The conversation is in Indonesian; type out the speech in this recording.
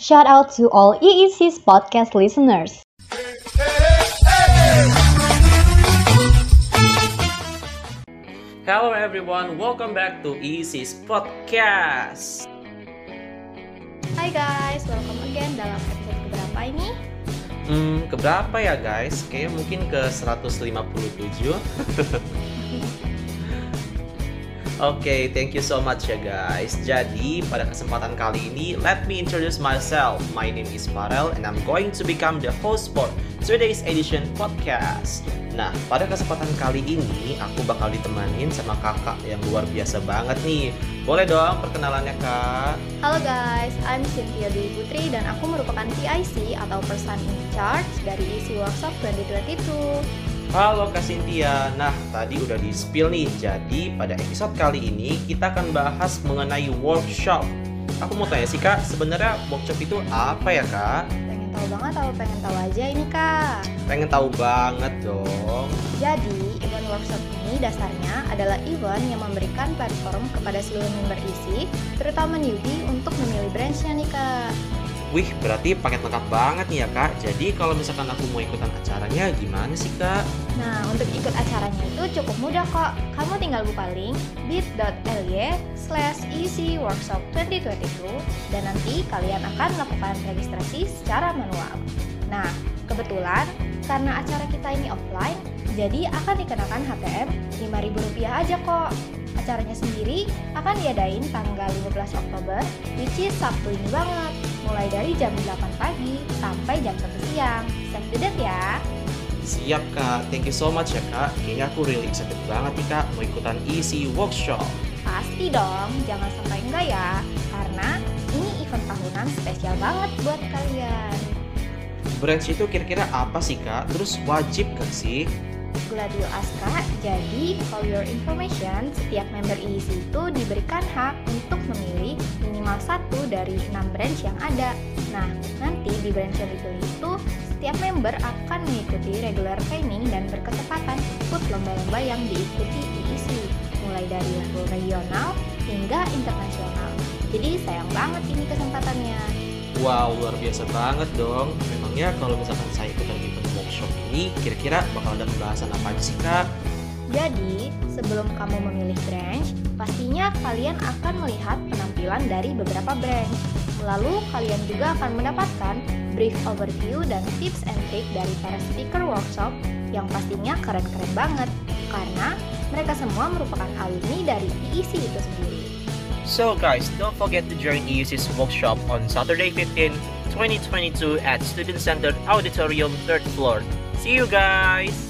Shout out to all EEC's podcast listeners. Hello everyone, welcome back to EEC's podcast. Hai guys, welcome again dalam episode keberapa ini? Hmm, keberapa ya guys? Kayaknya mungkin ke 157. Okay, thank you so much ya guys. Jadi, pada kesempatan kali ini, let me introduce myself. My name is Farel and I'm going to become the host for today's edition podcast. Nah, pada kesempatan kali ini, aku bakal ditemanin sama kakak yang luar biasa banget nih. Boleh dong perkenalannya kak? Halo guys, I'm Cynthia Dwi Putri dan aku merupakan PIC atau Person in Charge dari Easy Workshop 2022. Halo Kak Cynthia, nah tadi udah di spill nih, jadi pada episode kali ini kita akan bahas mengenai workshop. Aku mau tanya sih Kak, sebenarnya workshop itu apa ya Kak? Pengen tahu banget atau pengen tahu aja ini Kak? Pengen tahu banget dong. Jadi, event workshop ini dasarnya adalah event yang memberikan platform kepada seluruh member isi, terutama newbie untuk memilih branchnya nih Kak. Wih, berarti paket lengkap banget nih ya kak. Jadi kalau misalkan aku mau ikutan acaranya, gimana sih kak? Nah, untuk ikut acaranya itu cukup mudah kok. Kamu tinggal buka link bit.ly slash easy workshop 2022 dan nanti kalian akan melakukan registrasi secara manual. Nah, kebetulan karena acara kita ini offline, jadi akan dikenakan HTM Rp5.000 aja kok. Acaranya sendiri akan diadain tanggal 15 Oktober, which is Sabtu ini banget, mulai dari jam 8 pagi sampai jam 1 siang. Save the date ya! Siap kak, thank you so much ya kak. Kayaknya aku really excited banget nih kak mau ikutan Easy Workshop. Pasti dong, jangan sampai enggak ya, karena ini event tahunan spesial banget buat kalian. Branch itu kira-kira apa sih kak? Terus wajib gak sih? Gladio Aska, jadi for your information, setiap member EEC itu diberikan hak untuk memilih minimal satu dari enam branch yang ada. Nah, nanti di branch yang dipilih itu, setiap member akan mengikuti regular training dan berkesempatan ikut lomba-lomba yang diikuti EEC, mulai dari level regional hingga internasional. Jadi sayang banget ini kesempatannya. Wow, luar biasa banget dong. Memangnya kalau misalkan saya ikutan event workshop ini, kira-kira bakal ada pembahasan apa sih, Kak? Jadi, sebelum kamu memilih branch, pastinya kalian akan melihat penampilan dari beberapa branch. Lalu, kalian juga akan mendapatkan brief overview dan tips and trick dari para speaker workshop yang pastinya keren-keren banget, karena mereka semua merupakan alumni dari EEC itu sendiri. So guys, don't forget to join EUC's workshop on Saturday 15, 2022 at Student Center Auditorium 3rd floor. See you guys!